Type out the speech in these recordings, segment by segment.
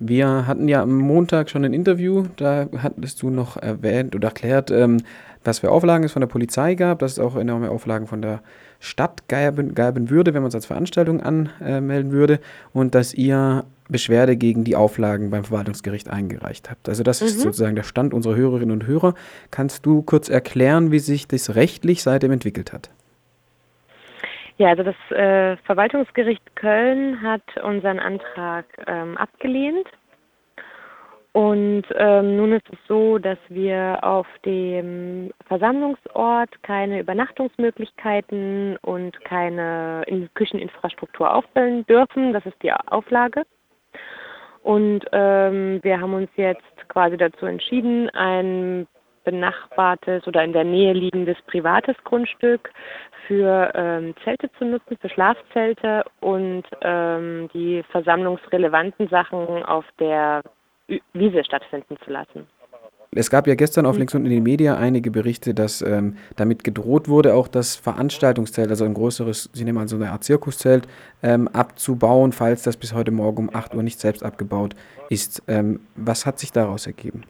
Wir hatten ja am Montag schon ein Interview, da hattest du noch erwähnt oder erklärt, ähm, was für Auflagen es von der Polizei gab, dass es auch enorme Auflagen von der Stadt geben, geben würde, wenn man es als Veranstaltung anmelden würde und dass ihr Beschwerde gegen die Auflagen beim Verwaltungsgericht eingereicht habt. Also das mhm. ist sozusagen der Stand unserer Hörerinnen und Hörer. Kannst du kurz erklären, wie sich das rechtlich seitdem entwickelt hat? Ja, also das äh, Verwaltungsgericht Köln hat unseren Antrag ähm, abgelehnt. Und ähm, nun ist es so, dass wir auf dem Versammlungsort keine Übernachtungsmöglichkeiten und keine Kücheninfrastruktur aufstellen dürfen. Das ist die Auflage. Und ähm, wir haben uns jetzt quasi dazu entschieden, ein benachbartes oder in der Nähe liegendes privates Grundstück für ähm, Zelte zu nutzen, für Schlafzelte und ähm, die versammlungsrelevanten Sachen auf der Wiese stattfinden zu lassen. Es gab ja gestern auf Links unten in den Medien einige Berichte, dass ähm, damit gedroht wurde, auch das Veranstaltungszelt, also ein größeres, Sie nehmen an so eine Art Zirkuszelt, ähm, abzubauen, falls das bis heute Morgen um 8 Uhr nicht selbst abgebaut ist. Ähm, was hat sich daraus ergeben?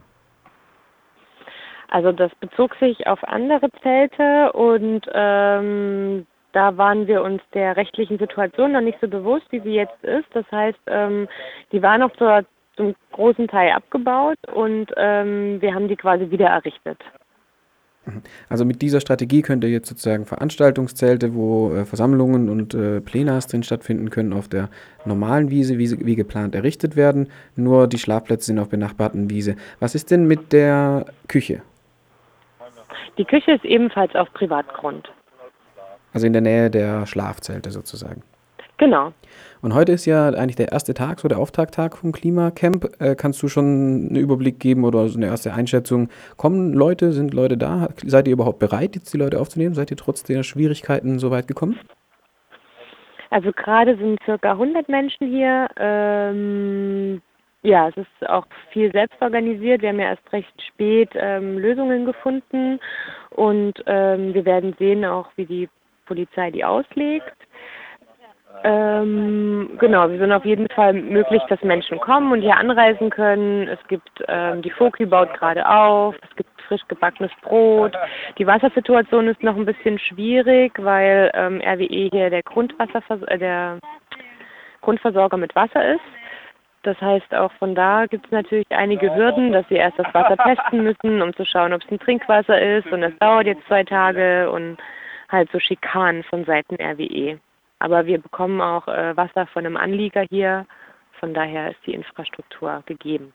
Also das bezog sich auf andere Zelte und ähm, da waren wir uns der rechtlichen Situation noch nicht so bewusst, wie sie jetzt ist. Das heißt, ähm, die waren auch zur, zum großen Teil abgebaut und ähm, wir haben die quasi wieder errichtet. Also mit dieser Strategie könnt ihr jetzt sozusagen Veranstaltungszelte, wo äh, Versammlungen und äh, Plenars drin stattfinden können, auf der normalen Wiese, wie, wie, geplant, errichtet werden. Nur die Schlafplätze sind auf benachbarten Wiese. Was ist denn mit der Küche? Die Küche ist ebenfalls auf Privatgrund. Also in der Nähe der Schlafzelte sozusagen. Genau. Und heute ist ja eigentlich der erste Tag, so der Auftakttag vom Klimacamp. Äh, kannst du schon einen Überblick geben oder so eine erste Einschätzung? Kommen Leute, sind Leute da? Seid ihr überhaupt bereit, jetzt die Leute aufzunehmen? Seid ihr trotz der Schwierigkeiten so weit gekommen? Also gerade sind circa 100 Menschen hier. Ähm, ja, es ist auch viel selbst organisiert. Wir haben ja erst recht spät ähm, Lösungen gefunden und ähm, wir werden sehen auch, wie die Polizei die auslegt. Ähm, genau, wir sind auf jeden Fall möglich, dass Menschen kommen und hier anreisen können. Es gibt, ähm, die Foki baut gerade auf, es gibt frisch gebackenes Brot. Die Wassersituation ist noch ein bisschen schwierig, weil ähm, RWE hier der, Grundwasservers äh, der Grundversorger mit Wasser ist. Das heißt, auch von da gibt es natürlich einige Hürden, dass sie erst das Wasser testen müssen, um zu schauen, ob es ein Trinkwasser ist. Und das dauert jetzt zwei Tage und halt so Schikanen von Seiten RWE. Aber wir bekommen auch äh, Wasser von einem Anlieger hier. Von daher ist die Infrastruktur gegeben.